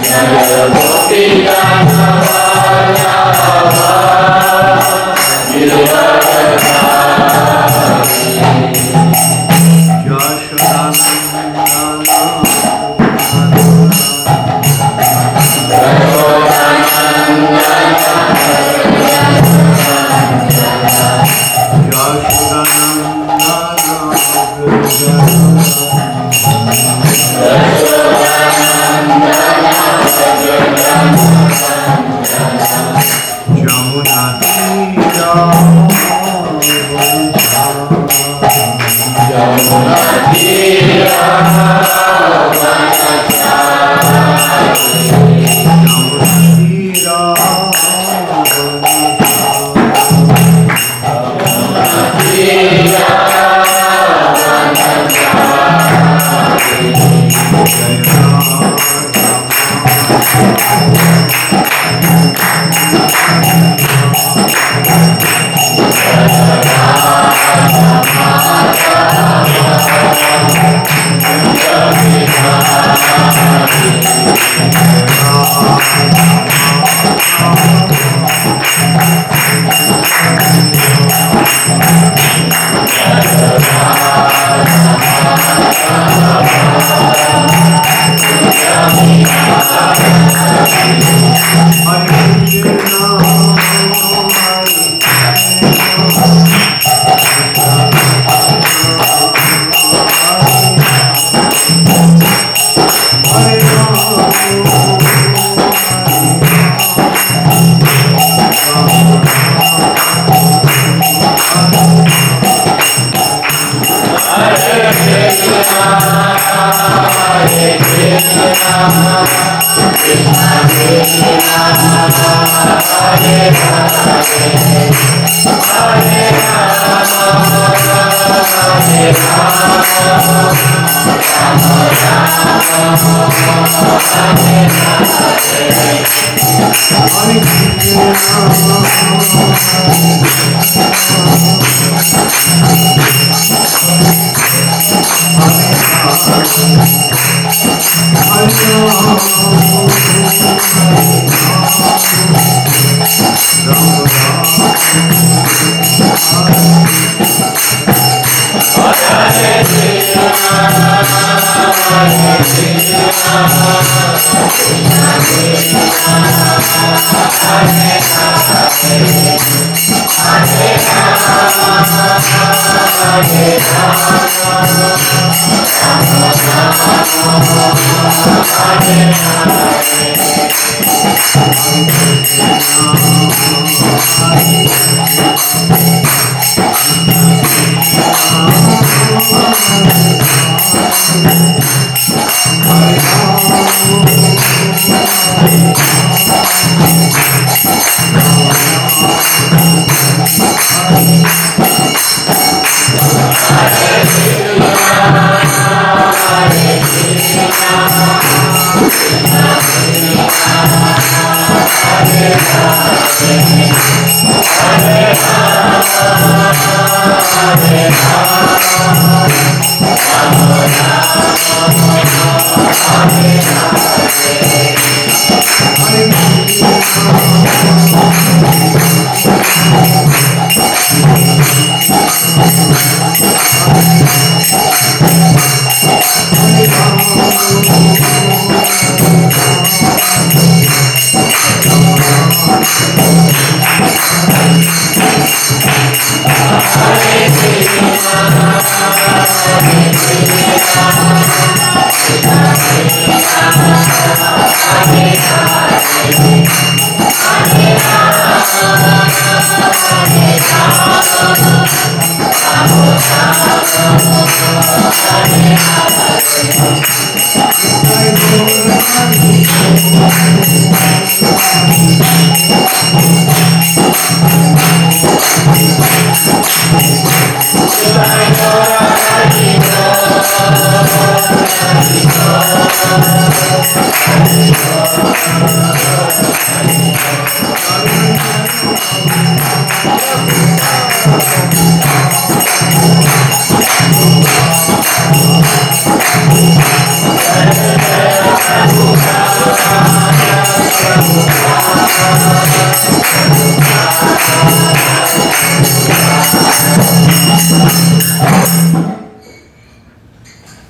Hare Krishna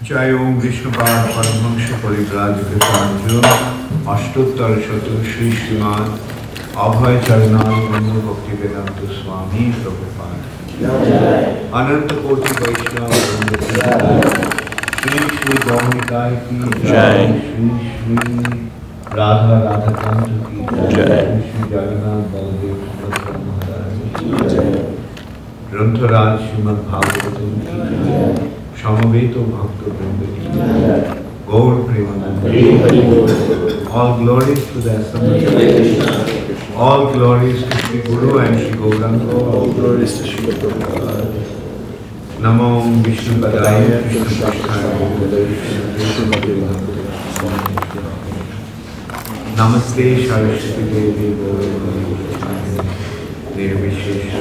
জয় ওম বিষ্ণুপাদ পরমংস পরিব্রাজিত অর্জুন অষ্টোত্তর শত শ্রী শ্রীমান অভয় চরণাল ভক্তি বেদান্ত স্বামী প্রভুপাদ। অনন্ত কোটি বৈষ্ণব শ্রী শ্রী গৌনিকায় কি জয়। শ্রী শ্রী রাধা রাধা কি জয়? শ্রী জগন্নাথ বলদেব গ্রন্থরাজ শ্রীমদ ভাগবত সমবেত ভক্ত Gaura Premananda. All glories to the all glories to Sri guru and Sri Gauranga all Vishnu পদায় Vishnu নমস্তে সরস্বতী দেবী निर्विशेष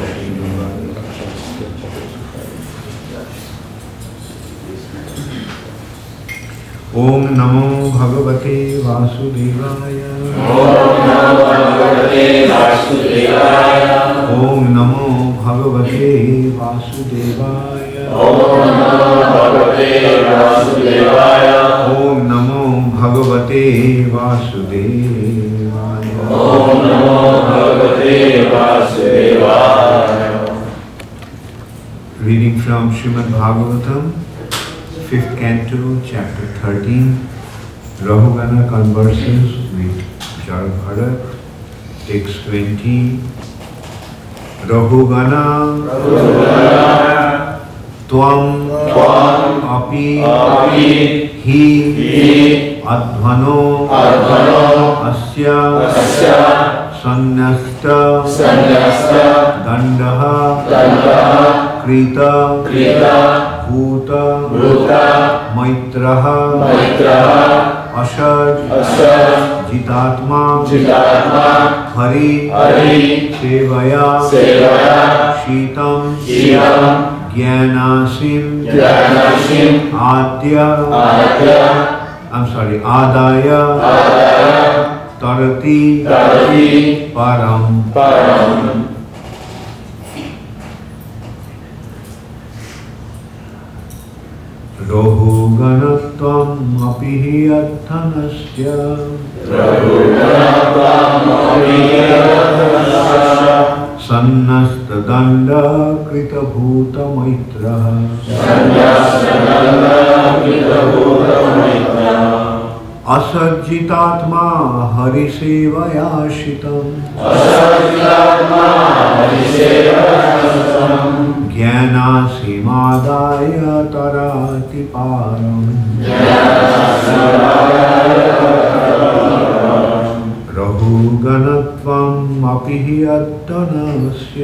ओम नमो भगवते वासुदेवाय ओम नमो भगवते वासुदेवाय। ओम नमो भगवते वासुदेवाय। ओम नमो भगवते वासुदेवाय। ओम नमो भगवते Reading from Srimad Bhagavatam, 5th canto, chapter 13, Rahugana converses with Jarabharat, text 20. Rahugana Tvam Api Hi Adhvano Asya Sanyasta Dandaha Krita Bhuta Maitraha Ashad Jitatma Hari Sevaya Shitam Jnanasim Adya I'm sorry, Adaya तरति तरति परम। परम। रोहुगणत्वम् अपि हि अर्थनस्य सन्नस्तदण्डकृतभूतमैत्रः। असज्जितात्मा हरिसेवयाशितम् ज्ञानासीमादाय तराति पारम् रघुगणत्वम् हि अत्तनस्य।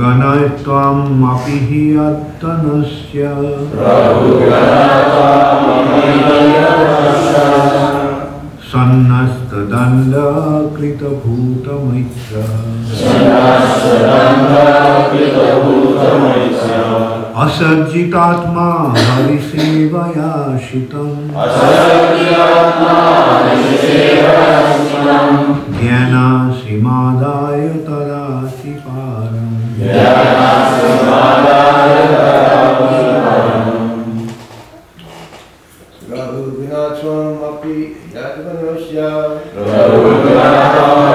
गणत्वामपि हि यत्तनस्य सन्नस्तदण्डकृतभूतमैत्रः। असज्जितात्मा हरिसेवयाशितम् ज्ञानासिमादाय तदाशिपारम् तराति पारम् Raghuvinatwamapi yadvanasya Sanyasti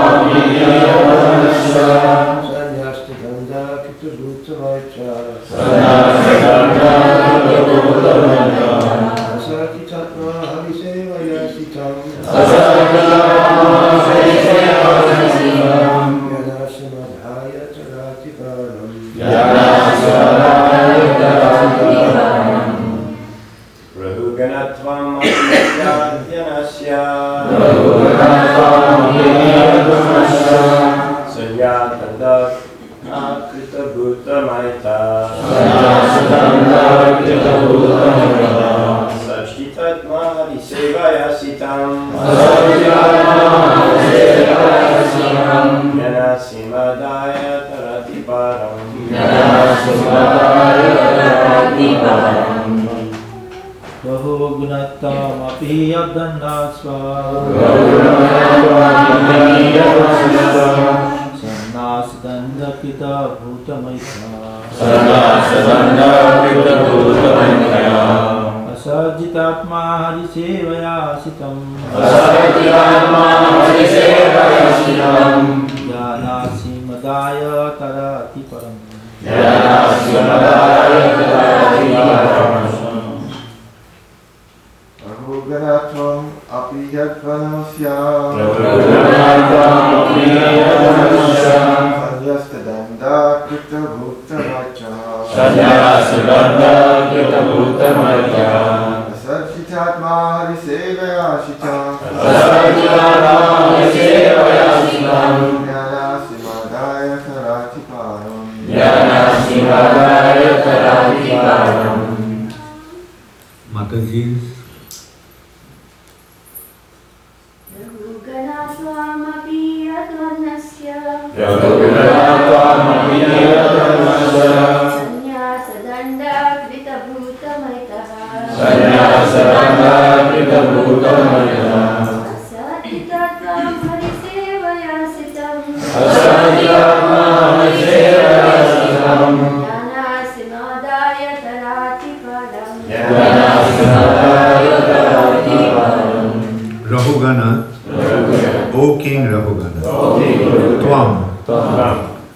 Rahugana, Rahugana. O King Rahugana, o King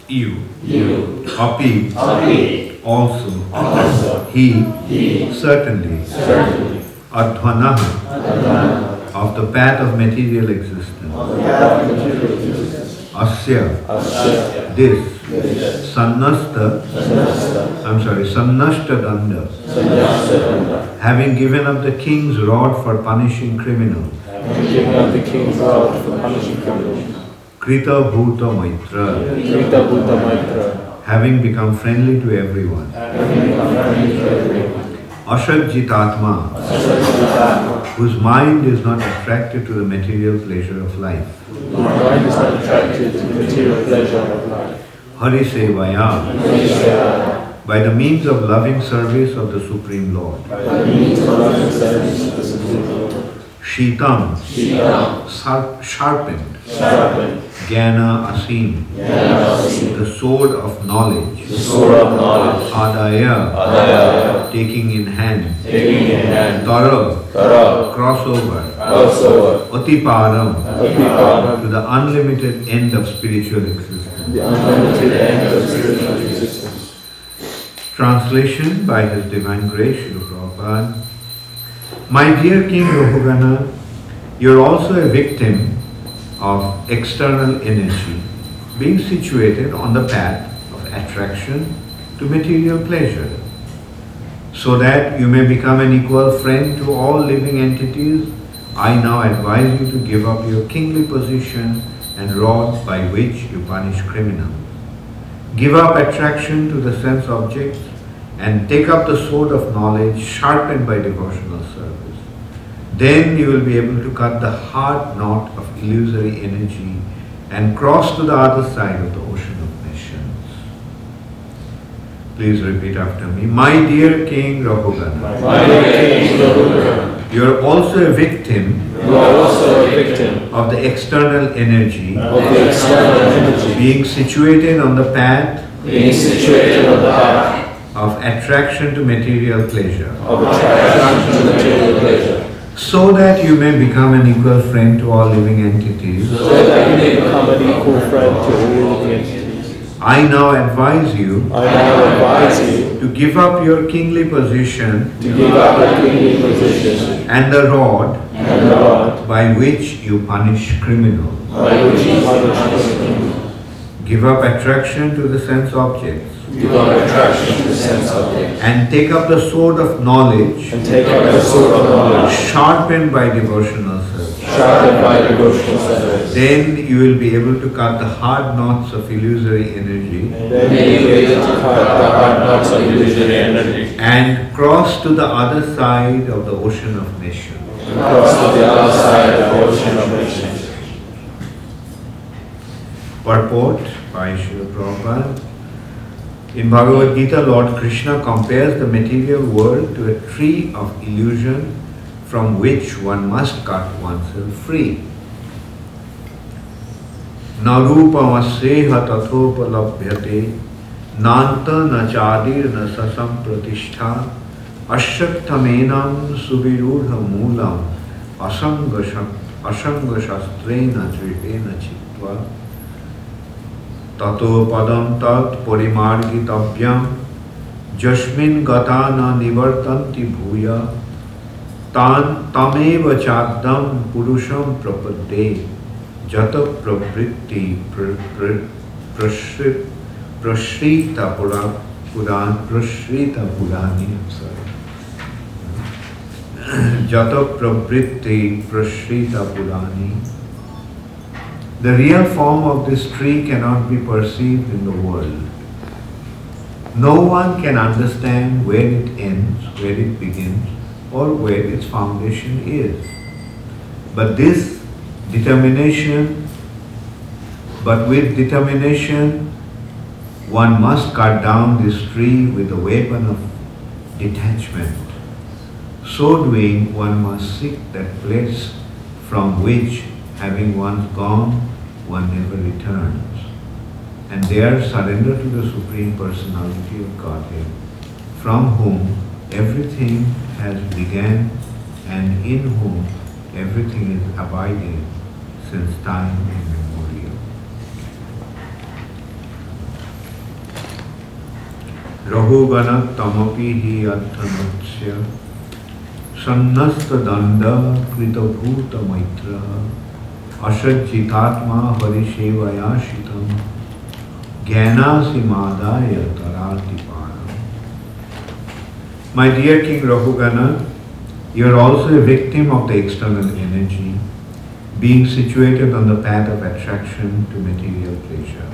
You, you. Api, Also. He. Certainly, certainly. Adhvanaha, Of the path of material existence. Asya, Asya. This, Sannasta I'm sorry, Sannashta Danda, having given up the king's rod for punishing criminals, Giving up the king's rod for punishing criminals. Krita Bhuta Maitra, Krita Buddha Maitra. having become friendly to everyone, Ashadjitatma, whose mind is not attracted to the material pleasure of life, Whose mind is not attracted to the material pleasure of life. Harisevaya, by the means of loving service of the Supreme Lord, By the means of loving service of the Supreme Lord. Shitam, Shita, sar- sharpened, sharpened, Jnana Asim, Jnana, the sword of knowledge, the sword of knowledge. Adaya, Adaya, taking in hand, taking in hand. Tara, Kara, crossover, crossover. Atiparam, Apiparam, to the unlimited end of spiritual existence. the unlimited end of spiritual existence. Translation by His Divine Grace, Srila Prabhupada. My dear King Rahugana, you're also a victim of external energy being situated on the path of attraction to material pleasure. So that you may become an equal friend to all living entities, I now advise you to give up your kingly position and rod by which you punish criminals. Give up attraction to the sense objects and take up the sword of knowledge sharpened by devotional service. Then you will be able to cut the hard knot of illusory energy and cross to the other side of the ocean of nescience. Please repeat after me. My dear King Rahugana, My dear King Rahugana, you are also a victim you are also a victim of the external energy of the external energy being situated on the path being situated on the path of attraction to material pleasure. of attraction to material pleasure, so that you may become an equal friend to all living entities, so that you may become an equal friend to all living entities. I now advise you I now advise you to give up your kingly position to give up your kingly position and the rod and the rod by which you punish criminals. by which you punish criminals. Give up attraction to the sense objects Give up attraction to the sense object and take up the sword of knowledge and take up the sword of knowledge, sharpened by devotional service. sharpened by devotional service. Then you will be able to cut the hard knots of illusory energy Then you will be able to cut the hard knots of illusory energy and cross to the other side of the ocean of nescience. and cross to the other side of the ocean of nescience. Purport by Srila Prabhupada. In Bhagavad Gita, Lord Krishna compares the material world to a tree of illusion from which one must cut oneself free. न रूपमस्येह तथोपलभ्यते नान्त न चादिर न ससम प्रतिष्ठा अश्वत्थमेनं सुविरूढमूलम् असंग असंगशस्त्रेण धृतेन चित्वा ततो पदं तत् परिमार्गितव्यं यस्मिन् गता न निवर्तन्ति भूय। तान् तमेव चाद्दं पुरुषं प्रपद्ये। जत प्रवृत्ति प्र, प्र, प्रश्रित पुरा पुराण प्रश्रित पुराणी जत प्रवृत्ति प्रश्रित पुराणी। The real form of this tree cannot be perceived in the world. No one can understand where it ends, where it begins, or where its foundation is. But this determination, but with determination, one must cut down this tree with the weapon of detachment. So doing, one must seek that place from which, having once gone, one never returns. And they are surrendered to the Supreme Personality of Godhead, from whom everything has begun and in whom everything is abiding since time immemorial. Rahugana tamapihi atthanatsya sannasta danda krita bhuta my dear King Rahugana, you are also a victim of the external energy, being situated on the path of attraction to material pleasure.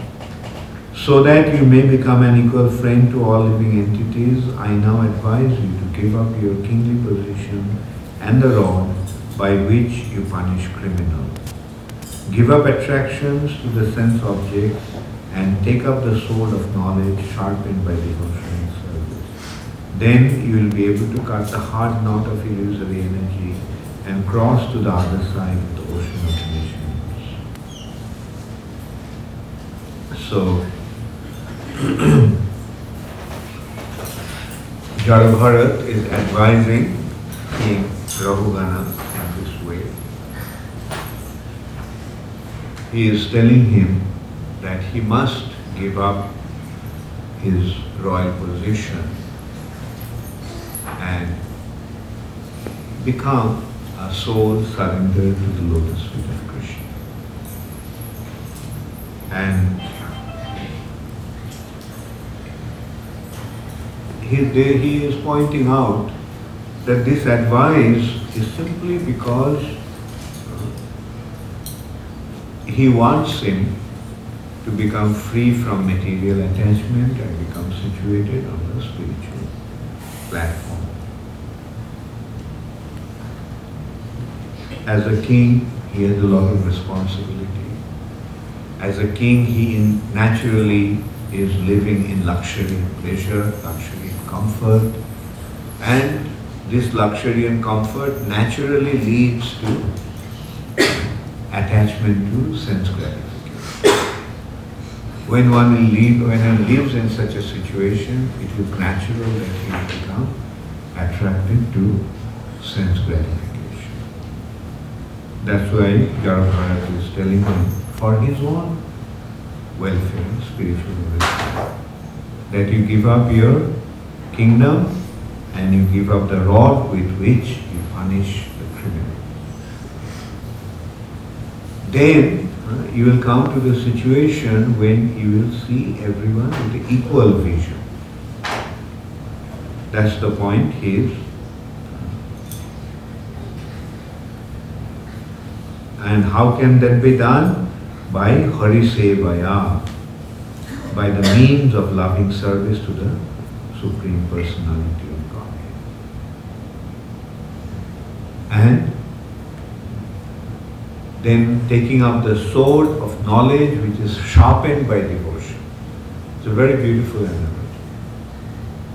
So that you may become an equal friend to all living entities, I now advise you to give up your kingly position and the rod by which you punish criminals. Give up attractions to the sense objects and take up the sword of knowledge sharpened by devotion and service. Then you will be able to cut the hard knot of illusory energy and cross to the other side of the ocean of nescience. So, Jarabharat is advising King Rahugana in this way. He is telling him that he must give up his royal position and become a soul surrendered to the lotus feet of Krishna. And he, he is pointing out that this advice is simply because he wants him to become free from material attachment and become situated on the spiritual platform. As a king, he has a lot of responsibility. As a king, he naturally is living in luxury and pleasure, luxury and comfort. And this luxury and comfort naturally leads to attachment to sense gratification. When one live, when one lives in such a situation, it is natural that he will become attracted to sense gratification. That's why Jarabharat is telling him for his own welfare, spiritual welfare, that you give up your kingdom and you give up the rod with which you punish the criminal. Then uh, you will come to the situation when you will see everyone with equal vision. That's the point here. And how can that be done? By Harisevaya, by the means of loving service to the Supreme Personality of Godhead. And then taking up the sword of knowledge which is sharpened by devotion. It's a very beautiful analogy.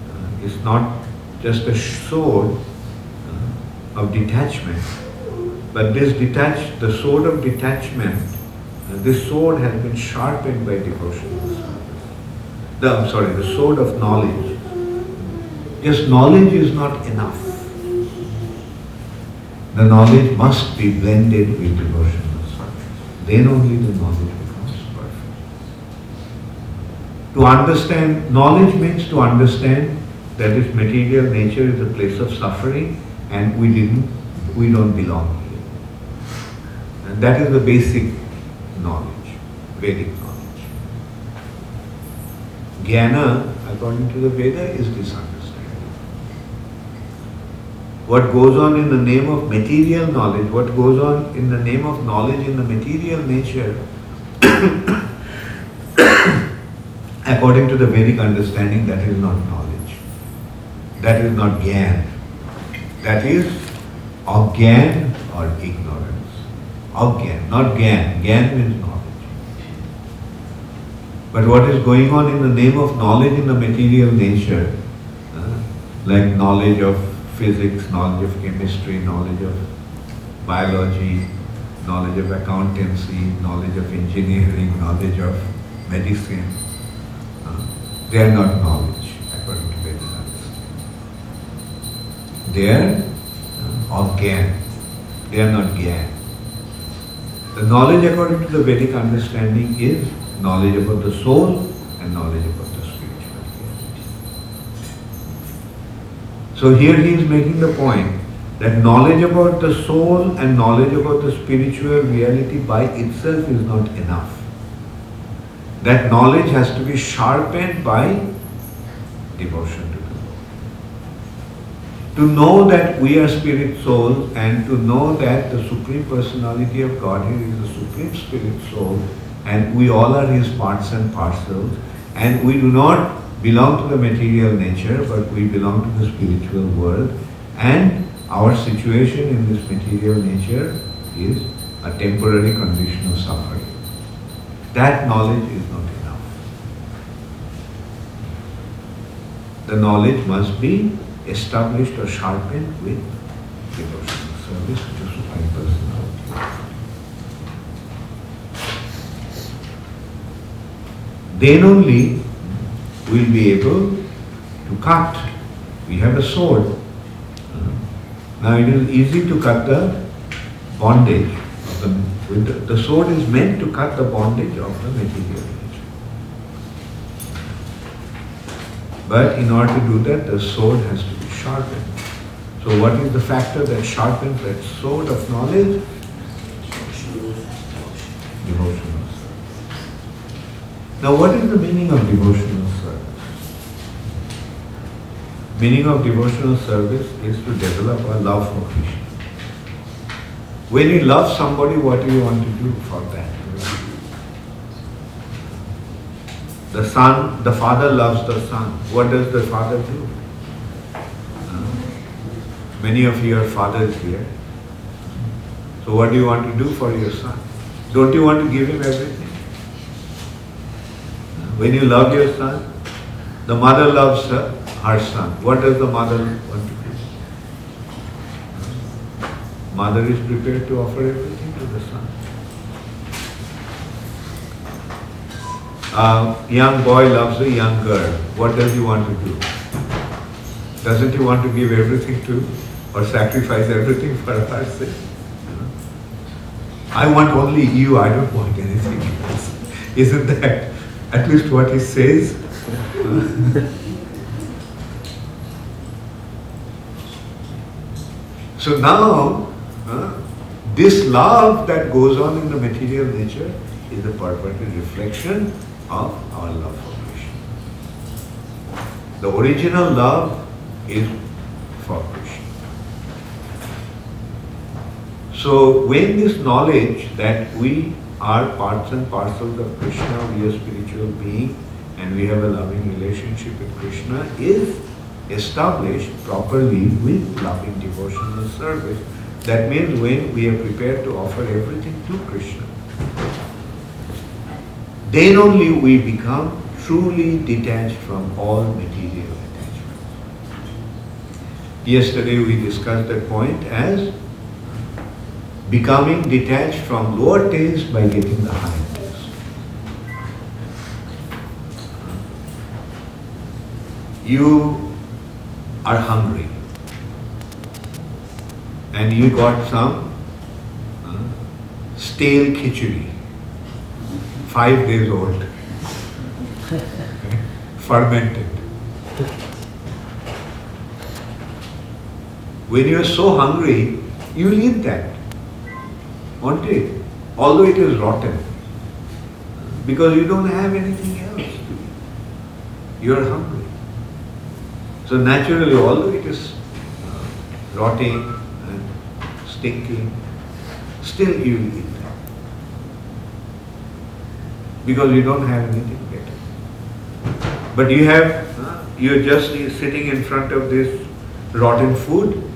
Uh, it's not just a sword uh, of detachment, but this detach, the sword of detachment uh, this sword has been sharpened by devotion. The, I'm sorry, the sword of knowledge. Just knowledge is not enough. The knowledge must be blended with devotional service. Then only the knowledge becomes perfect. To understand, knowledge means to understand that this material nature is a place of suffering and we didn't, we don't belong here. And that is the basic knowledge, Vedic knowledge. Jnana, according to the Veda, is this. What goes on in the name of material knowledge, what goes on in the name of knowledge in the material nature, according to the Vedic understanding, that is not knowledge. That is not Gyan. That is Agyan or ignorance. Agyan, not Gyan. Gyan means knowledge. But what is going on in the name of knowledge in the material nature, uh, like knowledge of physics, knowledge of chemistry, knowledge of biology, knowledge of accountancy, knowledge of engineering, knowledge of medicine, uh, they are not knowledge according to Vedic. They are uh, of Gyan. They are not Gyan. The knowledge according to the Vedic understanding is knowledge about the soul and knowledge about the So here he is making the point that knowledge about the soul and knowledge about the spiritual reality by itself is not enough. That knowledge has to be sharpened by devotion to the Lord. To know that we are spirit souls and to know that the Supreme Personality of Godhead is the Supreme Spirit Soul and we all are His parts and parcels and we do not belong to the material nature but we belong to the spiritual world and our situation in this material nature is a temporary condition of suffering. That knowledge is not enough. The knowledge must be established or sharpened with devotional service to Supreme Personality. Then only we'll be able to cut. We have a sword. Now it is easy to cut the bondage of the, the, the sword is meant to cut the bondage of the material. But in order to do that, the sword has to be sharpened. So what is the factor that sharpens that sword of knowledge? Service. Now what is the meaning of devotional service? Meaning of devotional service is to develop a love for Krishna. When you love somebody, what do you want to do for that? The son, the father loves the son. What does the father do? Many of you are fathers here. So what do you want to do for your son? Don't you want to give him everything? When you love your son, the mother loves her, her son. What does the mother want to do? Mother is prepared to offer everything to the son. A young boy loves a young girl. What does he want to do? Doesn't he want to give everything to or sacrifice everything for her sake? I want only you, I don't want anything else. Isn't that at least what he says? so now, uh, this love that goes on in the material nature is a perverted reflection of our love for Krishna. The original love is for Krishna. So when this knowledge that we are parts and parcels of Krishna, we are spiritual being and we have a loving relationship with Krishna is established properly with loving devotional service. That means when we are prepared to offer everything to Krishna, then only we become truly detached from all material attachments. Yesterday we discussed that point as becoming detached from lower taste by getting the higher taste. You are hungry and you got some uh, stale khichdi, five days old, fermented. When you are so hungry, you will eat that, won't it? Although it is rotten, because you don't have anything else. You are hungry. So naturally, although it is uh, rotting and stinking, still you will eat that. Because you don't have anything better. But you have, uh, you're just sitting in front of this rotten food.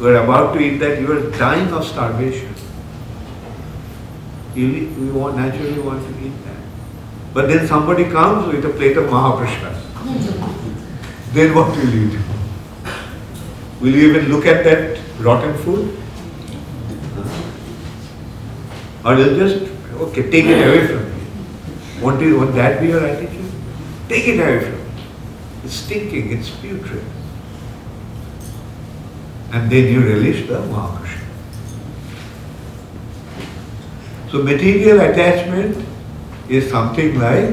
You are about to eat that, you are dying of starvation. You, you want, naturally want to eat that. But then somebody comes with a plate of Mahaprasad. Then what will you do? Will you even look at that rotten food? Or you'll just, okay, take it away from me. Won't, you, won't that be your attitude? Take it away from me. It's stinking, it's putrid. And then you relish the Mahakrishna. So material attachment is something like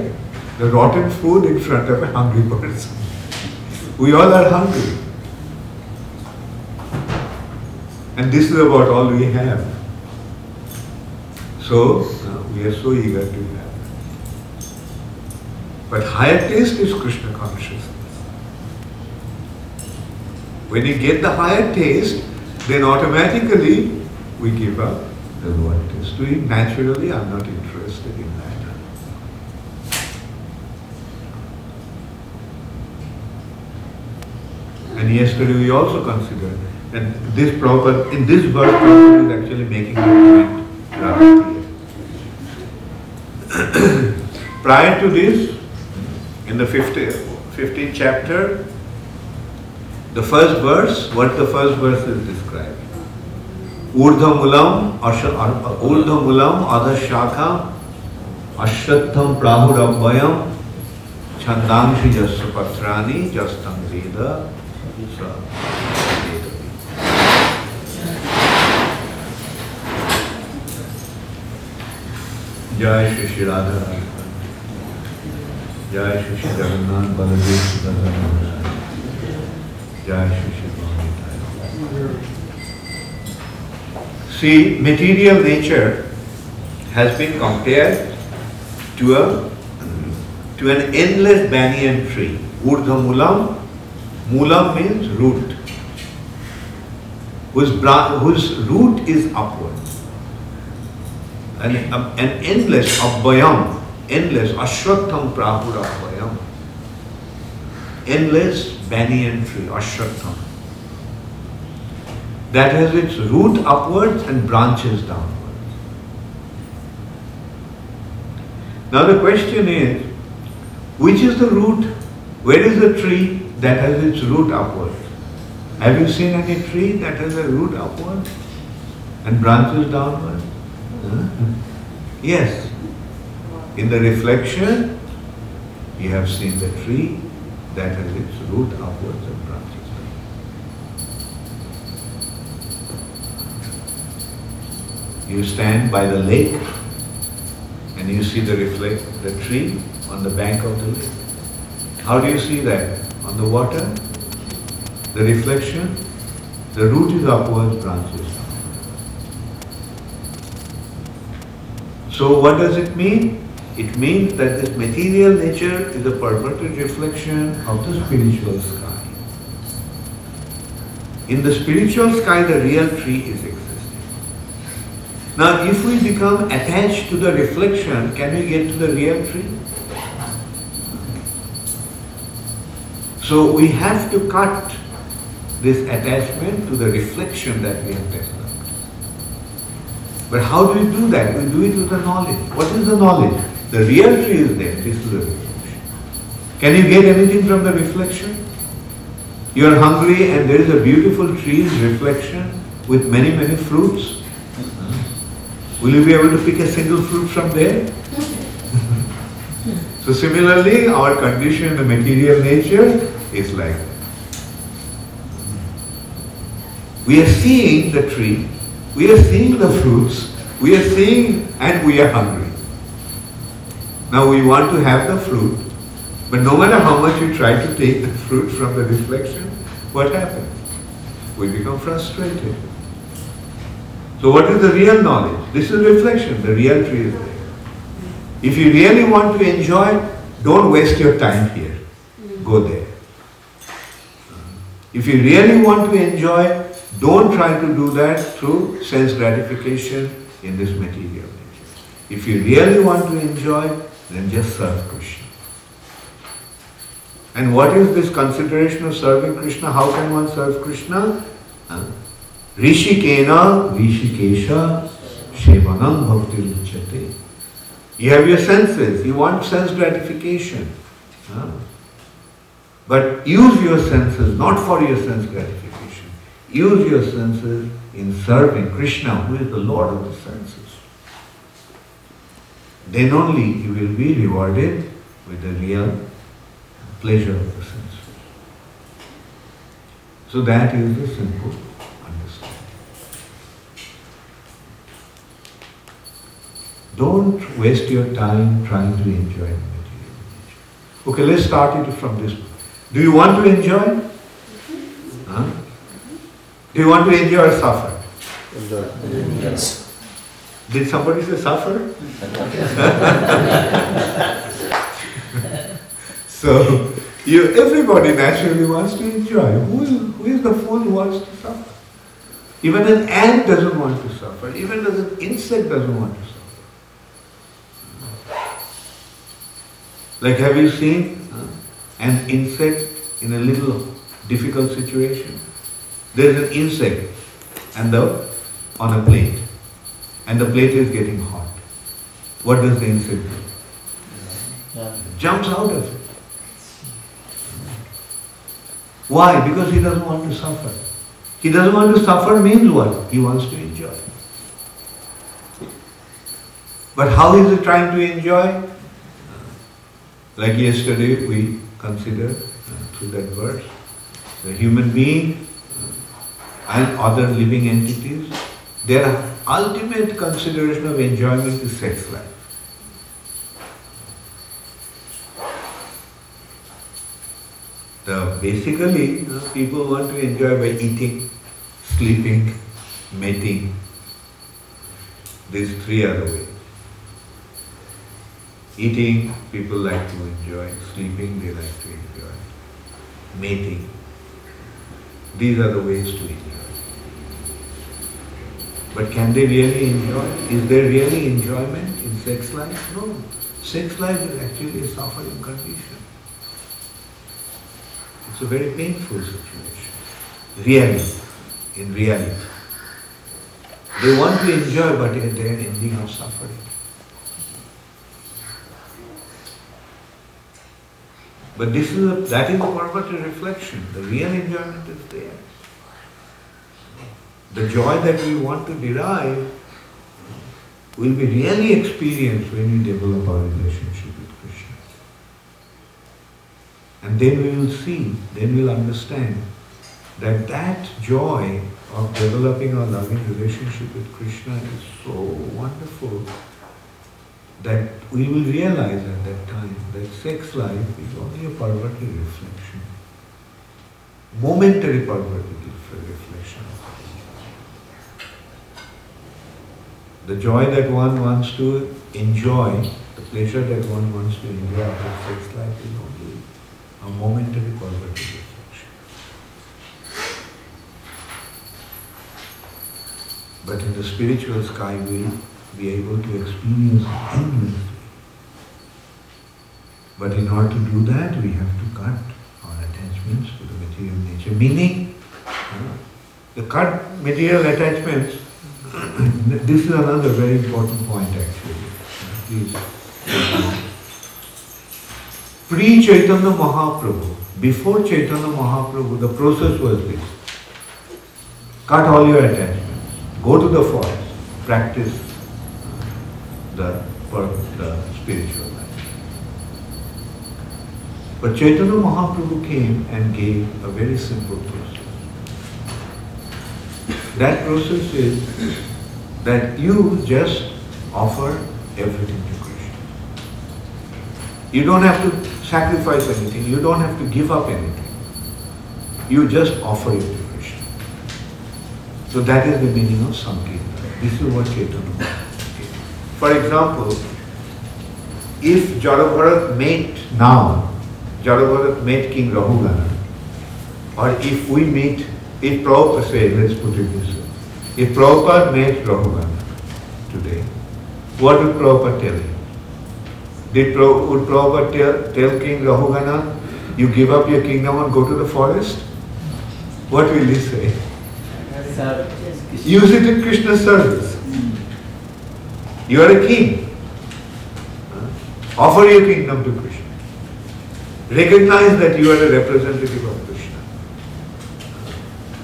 the rotten food in front of a hungry person. We all are hungry. And this is about all we have. So uh, we are so eager to have. But higher taste is Krishna consciousness. When you get the higher taste, then automatically we give up the lower taste. We naturally are not interested in that. And yesterday we also considered that this proper, in this verse, Prabhupada is actually making a point. Prior to this, in the 15th, 15th chapter, the first verse, what the first verse is described. Urdha mulam, urdha mulam, adha shakha, ashratham prahurabhayam, chandangshi jasya patrani, jastam veda, sa जय श्री श्री राधा जय श्री श्री जगन्नाथ बलदेव सुभद्रा महाराज जय Shri Shri Prabhupada. See, material nature has been compared to a to an endless banyan tree. Urdha mulam means root, whose, bra- whose root is upward. An, um, an endless abhayam, endless ashwatham prahur abhayam, endless banyan tree, ashwatham, that has its root upwards and branches downwards. Now the question is, which is the root? Where is the tree that has its root upwards? Have you seen any tree that has a root upwards and branches downwards? Huh? Hmm? Yes. In the reflection, you have seen the tree that has its root upwards and branches downwards. You stand by the lake and you see the reflect the tree on the bank of the lake. How do you see that? On the water, the reflection, the root is upwards, branches downwards. So what does it mean? It means that this material nature is a perverted reflection of the spiritual sky. In the spiritual sky, the real tree is existing. Now, if we become attached to the reflection, can we get to the real tree? So we have to cut this attachment to the reflection that we have developed. But how do we do that? We do it with the knowledge. What is the knowledge? The real tree is there. This is the reflection. Can you get anything from the reflection? You are hungry and there is a beautiful tree's reflection with many, many fruits. Will you be able to pick a single fruit from there? so similarly, our condition the material nature is like. We are seeing the tree, we are seeing the fruits, we are seeing and we are hungry. Now we want to have the fruit, but no matter how much you try to take the fruit from the reflection, what happens? We become frustrated. So what is the real knowledge? This is reflection, the real tree is there. If you really want to enjoy, don't waste your time here. Go there. If you really want to enjoy, don't try to do that through sense gratification in this material nature. If you really want to enjoy, then just serve Krishna. And what is this consideration of serving Krishna? How can one serve Krishna? Huh? Rishikena Rishikesha Shevanam Bhakti Ruchate. You have your senses, you want sense gratification. Huh? But use your senses not for your sense gratification. Use your senses in serving Krishna, who is the Lord of the senses. Then only you will be rewarded with the real pleasure of the senses. So that is the simple understanding. Don't waste your time trying to enjoy the material nature. Okay, let's start it from this. Do you want to enjoy? Huh? Do you want to enjoy or suffer? Yes. Did somebody say suffer? so, you, everybody naturally wants to enjoy. Who is, who is the fool who wants to suffer? Even an ant doesn't want to suffer. Even an insect doesn't want to suffer. Like, have you seen uh, an insect in a little difficult situation? There is an insect and the on a plate, and the plate is getting hot. What does the insect do? Jumps out of it. Why? Because he doesn't want to suffer. He doesn't want to suffer means what? He wants to enjoy. But how is he trying to enjoy? Like yesterday we considered uh, through that verse, the human being uh, and other living entities, their ultimate consideration of enjoyment is sex life. The basically, people want to enjoy by eating, sleeping, mating. These three are the ways. Eating, people like to enjoy. Sleeping, they like to enjoy. Mating. These are the ways to enjoy. But can they really enjoy? Is there really enjoyment in sex life? No. Sex life is actually a suffering condition. It's a very painful situation. Really, in reality. They want to enjoy, but they are ending up suffering. But this is a, that is a perverted reflection. The real enjoyment is there. The joy that we want to derive will be really experienced when we develop our relationship with Krishna. And then we will see, then we will understand that that joy of developing our loving relationship with Krishna is so wonderful that we will realize at that time that sex life is only a perverted reflection, momentary perverted reflection. The joy that one wants to enjoy, the pleasure that one wants to enjoy of sex life is only a momentary perverted reflection. But in the spiritual sky, we'll be able to experience endlessly. But in order to do that, we have to cut our attachments to the material nature. Meaning, the cut material attachments, this is another very important point actually. Please. Pre-Chaitanya Mahaprabhu, before Chaitanya Mahaprabhu, the process was this. cut all your attachments, go to the forest, practice the, for the spiritual life. But Chaitanya Mahaprabhu came and gave a very simple process. That process is that you just offer everything to Krishna. You don't have to sacrifice anything, you don't have to give up anything. You just offer it to Krishna. So that is the meaning of Sankirtan. This is what Chaitanya. For example, if Jarabharat met now, Jarabharat met King Rahugana, or if we meet, if Prabhupada say, let's put it this way, if Prabhupada met Rahugana today, what would Prabhupada tell him? Did Prabhupada, would Prabhupada tell, tell King Rahugana, you give up your kingdom and go to the forest? What will he say? Use it in Krishna's service. You are a king. Offer your kingdom to Krishna. Recognize that you are a representative of Krishna.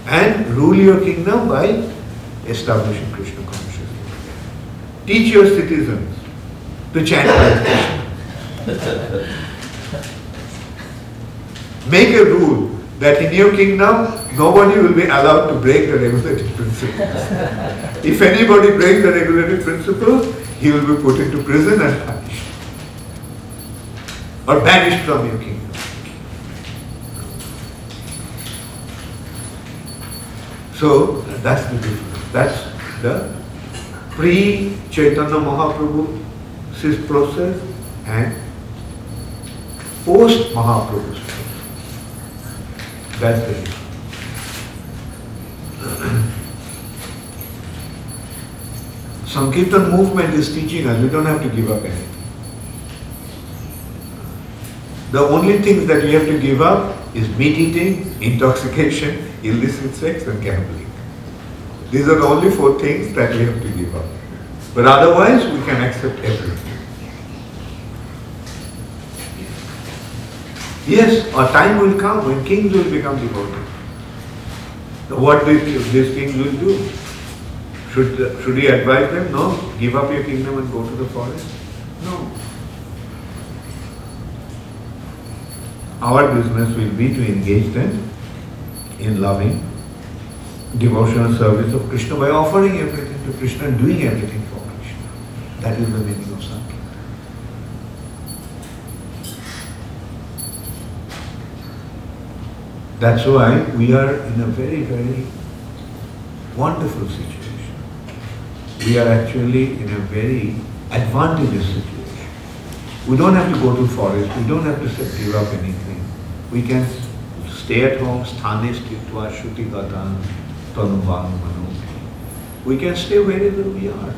And rule your kingdom by establishing Krishna consciousness. Teach your citizens to chant like Krishna. Make a rule that in your kingdom, nobody will be allowed to break the regulative principles. if anybody breaks the regulative principles, he will be put into prison and punished. Or banished from your kingdom. So that's the difference. That's the pre-Chaitanya Mahaprabhu's process and post-Mahaprabhu's process. That's the difference. Sankirtan movement is teaching us we don't have to give up anything. The only things that we have to give up is meat eating, intoxication, illicit sex and gambling. These are the only four things that we have to give up. But otherwise we can accept everything. Yes, a time will come when kings will become devoted. Now, What these kings will do? Should, should he advise them? No, give up your kingdom and go to the forest? No. Our business will be to engage them in loving devotional service of Krishna by offering everything to Krishna and doing everything for Krishna. That is the meaning of Sankirtan. That's why we are in a very, very wonderful situation. We are actually in a very advantageous situation. We don't have to go to forest, we don't have to give up anything. We can stay at home, sthane sthitva shuti gatan tanubang mano. We can stay wherever we are.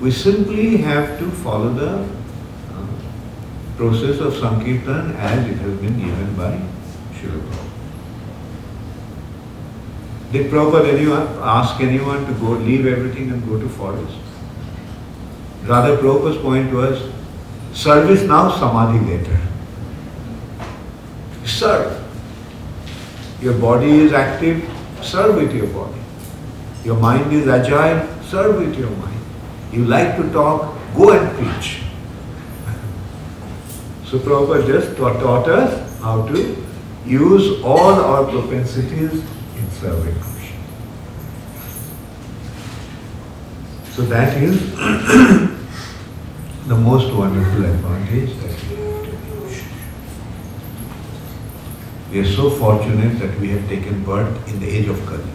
We simply have to follow the uh, process of Sankirtan as it has been given by Srila. Did Prabhupada anyone, ask anyone to go, leave everything and go to forest? Rather, Prabhupada's point was, service now, samadhi later. Serve. Your body is active, serve with your body. Your mind is agile, serve with your mind. You like to talk, go and preach. So Prabhupada just taught, taught us how to use all our propensities So that is the most wonderful advantage that we have today. We are so fortunate that we have taken birth in the age of Kali.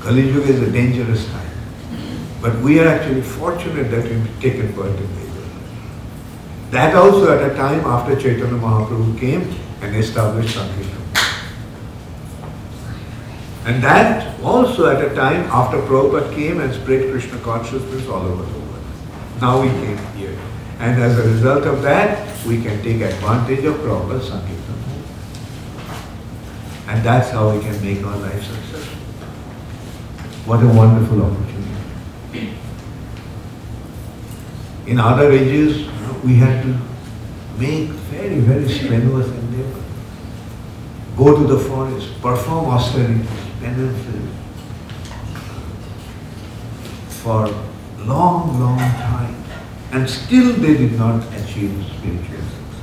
Kali Yuga is a dangerous time. But we are actually fortunate that we've taken birth in the That also at a time after Chaitanya Mahaprabhu came and established Sankirtan. And that also at a time after Prabhupada came and spread Krishna consciousness all over the world. Now we came here. And as a result of that, we can take advantage of Prabhupada's Sankirtan. And that's how we can make our life successful. What a wonderful opportunity. In other ages, we had to make very, very strenuous endeavor. go to the forest, perform austerities, penances for long, long time, and still they did not achieve spiritual success.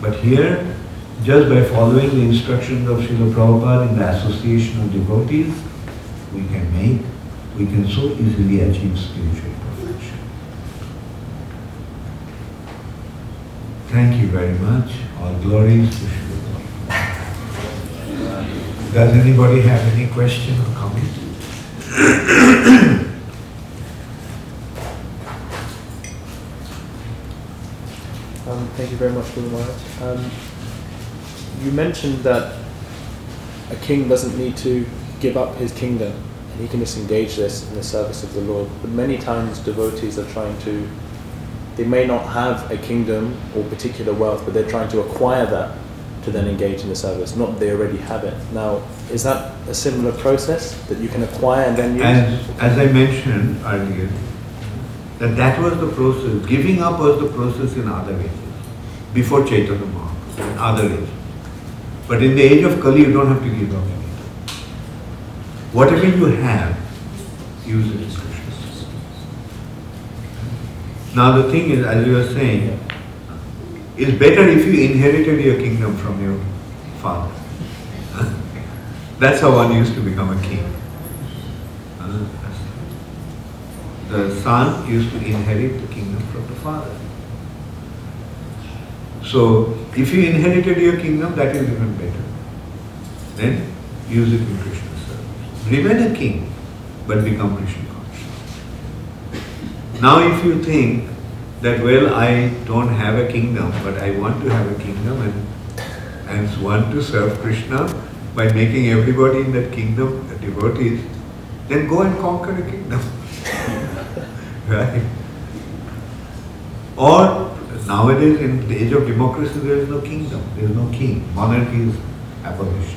But here, just by following the instructions of Srila Prabhupada in the association of devotees, we can make, we can so easily achieve spiritual perfection. Thank you very much. All glories to Prabhupada. Does anybody have any question or comment? Um, thank you very much, Guru Maharaj. Um, you mentioned that a king doesn't need to give up his kingdom and he can just engage this in the service of the Lord. But many times devotees are trying to, they may not have a kingdom or particular wealth, but they're trying to acquire that to then engage in the service, not they already have it. Now, is that a similar process that you can acquire and then use? As, as I mentioned earlier, that that was the process, giving up was the process in other ages, before Chaitanya Mahaprabhu, in other ages. But in the age of Kali, you don't have to give up anything. Whatever you have, use it. Now the thing is, as you were saying, it's better if you inherited your kingdom from your father. That's how one used to become a king. Uh, The son used to inherit the kingdom from the father. So, if you inherited your kingdom, that is even better. Then use it in Krishna's service. Remain a king, but become Krishna conscious. Now, if you think that, well, I don't have a kingdom, but I want to have a kingdom and, and to serve Krishna by making everybody in that kingdom devotees, then go and conquer a kingdom. right? Or nowadays, in the age of democracy, there is no kingdom, there is no king. Monarchy is abolished.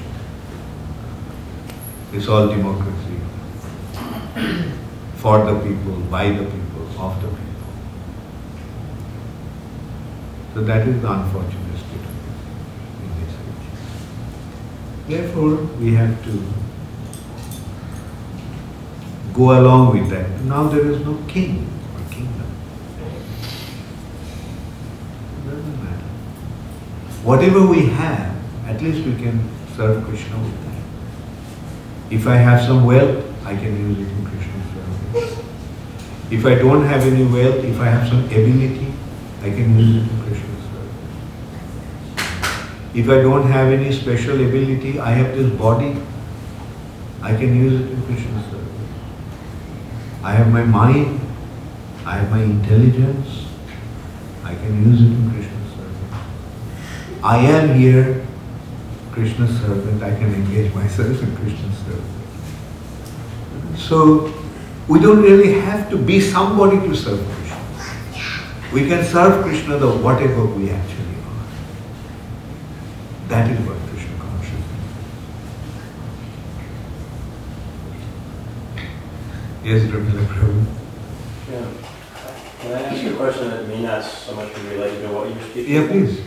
It's all democracy. For the people, by the people, of the people. So that is the unfortunate state of it in this age. Therefore, we have to go along with that. Now there is no king or kingdom. It doesn't matter. Whatever we have, at least we can serve Krishna with that. If I have some wealth, I can use it in Krishna's service. If I don't have any wealth, if I have some ability, I can use it. If I don't have any special ability, I have this body, I can use it in Krishna's service. I have my mind, I have my intelligence, I can use it in Krishna's service. I am here, Krishna's servant, I can engage myself in Krishna's service. So, we don't really have to be somebody to serve Krishna. We can serve Krishna the whatever we actually. That is what Krishna consciousness. Yes, Ramila Prabhu. Yeah. Can I ask you a question that may not so much be related to what you were speaking? Yeah, please.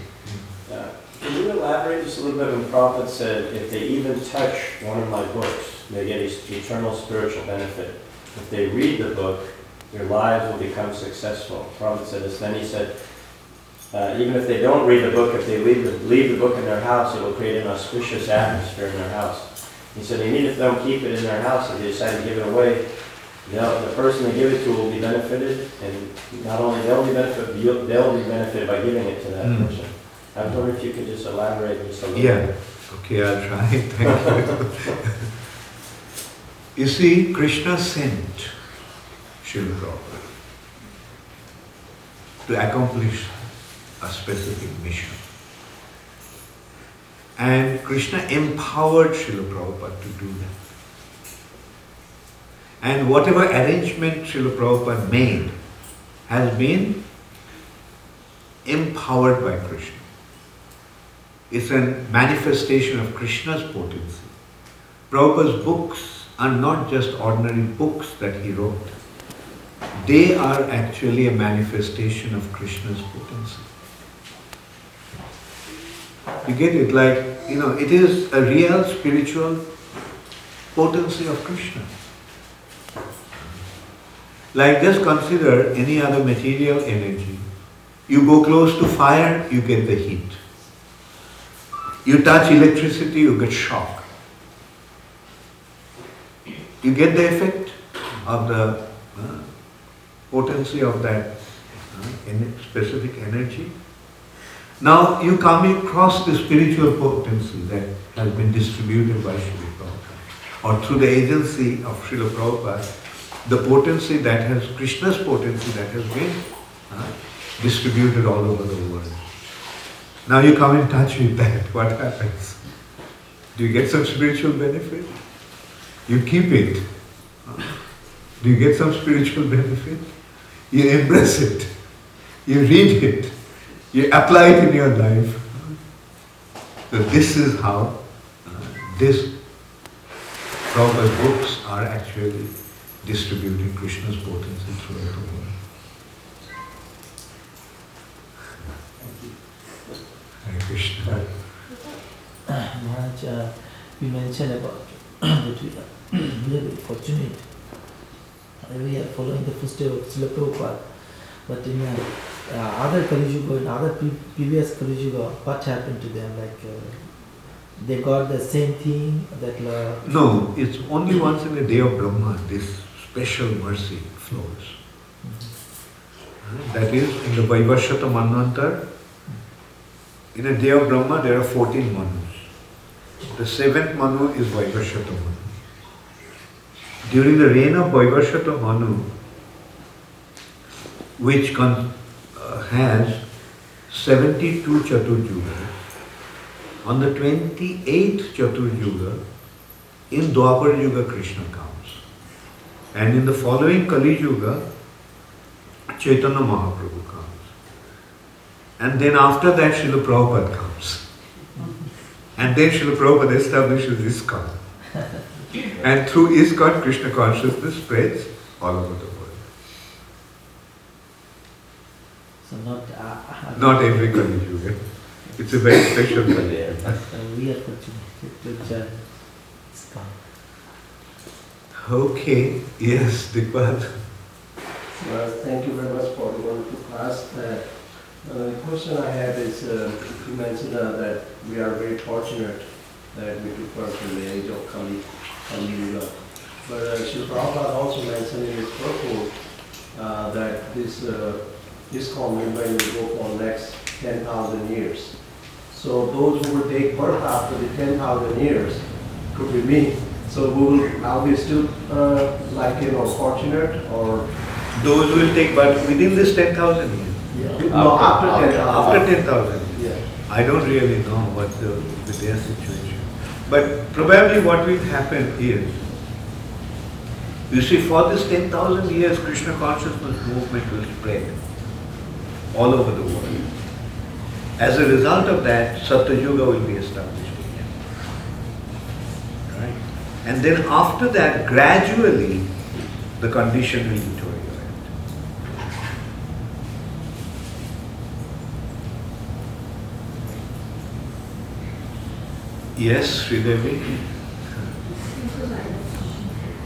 Yeah. Can you elaborate just a little bit when the prophet said, if they even touch one of my books, they get eternal spiritual benefit. If they read the book, their lives will become successful. The prophet said this. Then he said, uh, even if they don't read the book, if they leave the, leave the book in their house, it will create an auspicious atmosphere in their house. He said, even if they don't keep it in their house, if they decide to give it away, they'll, the person they give it to will be benefited, and not only they'll be benefited, but they'll be benefited by giving it to that Mm. person. I was wondering if you could just elaborate just a little Yeah. bit. Okay, I'll try. Thank you. You see, Krishna sent Srila to accomplish a specific mission. And Krishna empowered Srila Prabhupada to do that. And whatever arrangement Srila Prabhupada made has been empowered by Krishna. It's a manifestation of Krishna's potency. Prabhupada's books are not just ordinary books that he wrote. They are actually a manifestation of Krishna's potency. You get it? Like, you know, it is a real spiritual potency of Krishna. Like, just consider any other material energy. You go close to fire, you get the heat. You touch electricity, you get shock. You get the effect of the uh, potency of that uh, specific energy. Now you come across the spiritual potency that has been distributed by Srila Prabhupada or through the agency of Srila Prabhupada, the potency that has, Krishna's potency that has been uh, distributed all over the world. Now you come in touch with that, what happens? Do you get some spiritual benefit? You keep it. Do you get some spiritual benefit? You embrace it. You read it. You apply it in your life. So this is how uh, this Prabhupada's books are actually distributing Krishna's potency throughout the world. Hare Krishna. Maharaj, uh, you mentioned about that we are really fortunate. Uh, We are following the footsteps of Srila Prabhupada. But in uh, uh, other Kali Yuga, in other pre- previous Kali Yuga, what happened to them? Like uh, they got the same thing that uh, No, it's only once in a day of Brahma this special mercy flows. That is, in the Vaivasvata Manvantar, in a day of Brahma there are 14 Manus. The seventh Manu is Vaivasvata Manu. During the reign of Vaivasvata Manu, which con- has 72 Chaturyugas, on the 28th Chaturyuga, in Dwapar Yuga Krishna comes. And in the following Kali Yuga, Chaitanya Mahaprabhu comes. And then after that, Srila Prabhupada comes. And then Srila Prabhupada establishes ISKCON. And through ISKCON, Krishna consciousness spreads all over the world. So not uh, uh, Not every Kali Yuga. It's a very special Kali Yuga. uh, we are fortunate to join ISKCON. Okay, yes, Dikpal. Well, thank you very much for the wonderful class. Uh, uh, The question I have is, uh, you mentioned uh, that we are very fortunate that we took birth in the age of Kali, Kali Yuga. But uh, Sri Prabhupada also mentioned in his purport uh, that this, this movement will go for next 10,000 years. So those who will take birth after the 10,000 years could be me. So we will, are be still uh, like, you know, fortunate or Those will take, but within this 10,000 years. No, after 10,000. After 10,000. Yeah. I don't really know what the, with their situation. But probably what will happen is, you see, for this 10,000 years, Krishna consciousness movement will spread all over the world. As a result of that, Satya Yuga will be established again. Right? And then after that, gradually, the condition will deteriorate. Yes, Sridevi?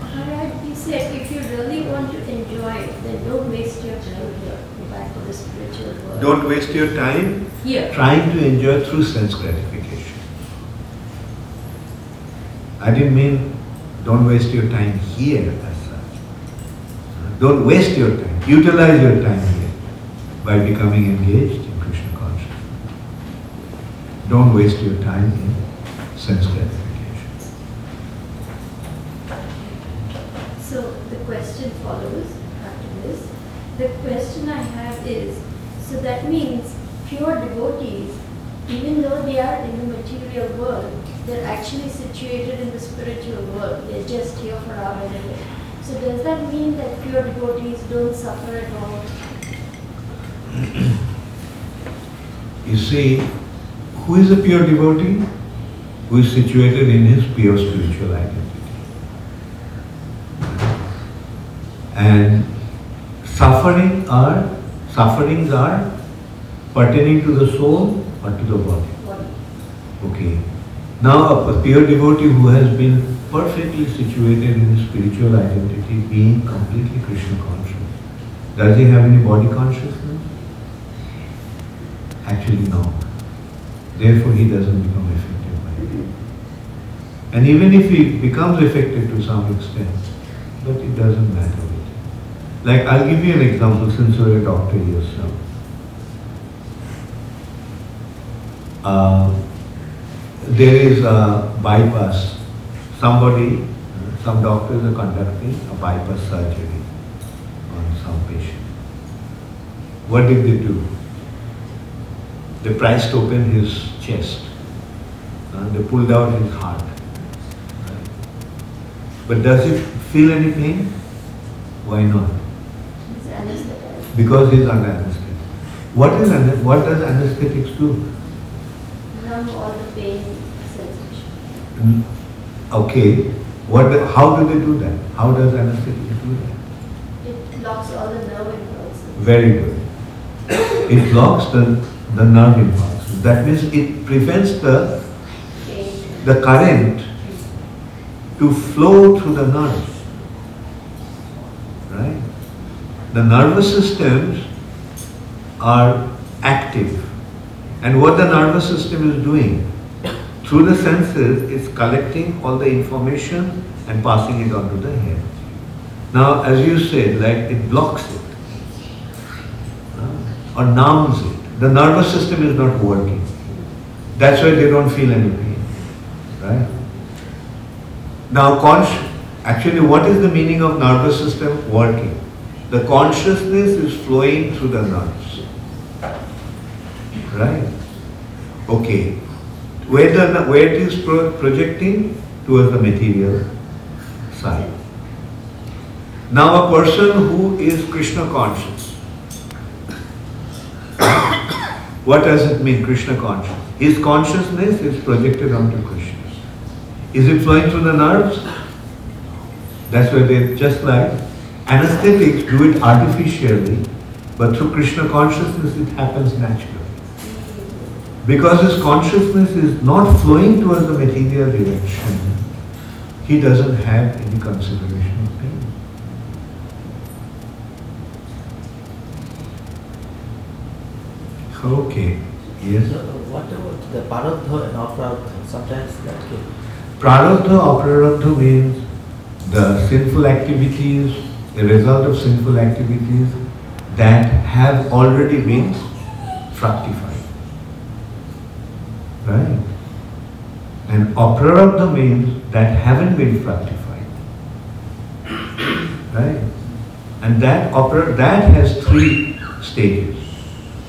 Alright, he said if you really want to enjoy then don't waste your time here. Go back to the spiritual world. Don't waste your time Here. trying to enjoy through sense gratification. I didn't mean don't waste your time here as such. Don't waste your time. Utilize your time here by becoming engaged in Krishna consciousness. Don't waste your time in sense gratification. So the question follows. The question I have is, so that means pure devotees, even though they are in the material world, they're actually situated in the spiritual world. They're just here for our benefit. So does that mean that pure devotees don't suffer at all? You see, who is a pure devotee? Who is situated in his pure spiritual identity. And suffering are sufferings are pertaining to the soul or to the body. Okay. Now, a pure devotee who has been perfectly situated in his spiritual identity, being completely Krishna conscious, does he have any body consciousness? Actually, no. Therefore, he doesn't become affected by it. And even if he becomes affected to some extent, but it doesn't matter. Like, I'll give you an example since you're a doctor yourself. Uh, there is a bypass. Somebody, some doctors are conducting a bypass surgery on some patient. What did they do? They priced open his chest. and they pulled out his heart. But does he feel any pain? Why not? Anesthetic. Because he's under anesthetic. What is what does anesthetics do? Numb all the pain sensation. Mm, Okay, what, the- how do they do that? How does anesthetics do that? It locks all the nerve impulses. Very good. It blocks the, the nerve impulses. That means it prevents the, the current to flow through the nerves. Right? The nervous systems are active. And what the nervous system is doing, through the senses, it's collecting all the information and passing it on to the head. Now, as you said, like it blocks it uh, or numbs it. The nervous system is not working. That's why they don't feel any pain. Right? Now, actually, what is the meaning of nervous system working? The consciousness is flowing through the nerves. Right? Okay. Where the where it is pro- projecting towards the material side. Now, a person who is Krishna conscious. What does it mean, Krishna conscious? His consciousness is projected onto Krishna. Is it flowing through the nerves? That's why they just like anesthetics do it artificially, but through Krishna consciousness it happens naturally. Because his consciousness is not flowing towards the material direction, he doesn't have any consideration of pain. Okay, yes. So what about the paradha and aparadha? Sometimes that can Prarabdha aprarabdha means the sinful activities, the result of sinful activities that have already been fructified. Right? And aprarabdha means that haven't been fructified. Right? And that opera, that has three stages.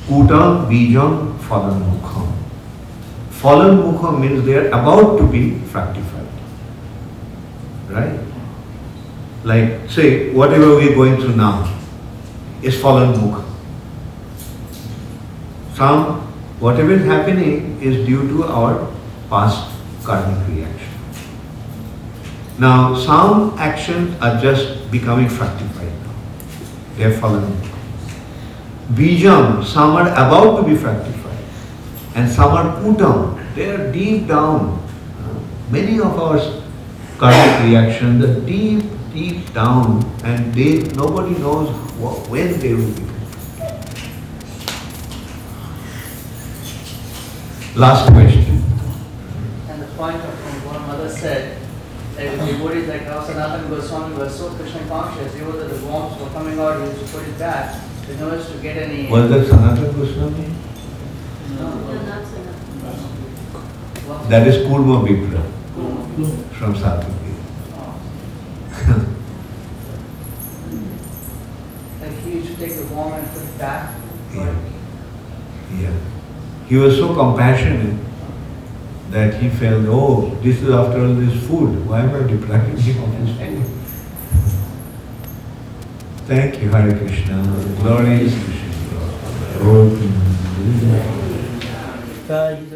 Kutam, Bijam, Phalam, Mukham. Phalonmukha means they are about to be fructified. Right? Like, say, whatever we are going through now is phalonmukha. Some, whatever is happening is due to our past karmic reaction. Now, some actions are just becoming fructified now. They are phalonmukha. Bijam, some are about to be fructified and some are put down. they are deep down. Many of our karmic reactions the deep, deep down and they, nobody knows wh- when they will be. Last question. And the point of what mother said, that the devotees like how Sanatana Goswami was so Krishna conscious, even though the worms were coming out, he used to put it back, in order to get any. Was that Sanatana Goswami? No, not so much. That is Kurma Vipra from Satipur. Oh. Like he used to take and put it back. Yeah. Yeah. He was so compassionate that he felt, oh, this is after all this food. Why am I depriving him of his food? Thank you, Hare Krishna. Glory is Krishna. He's a-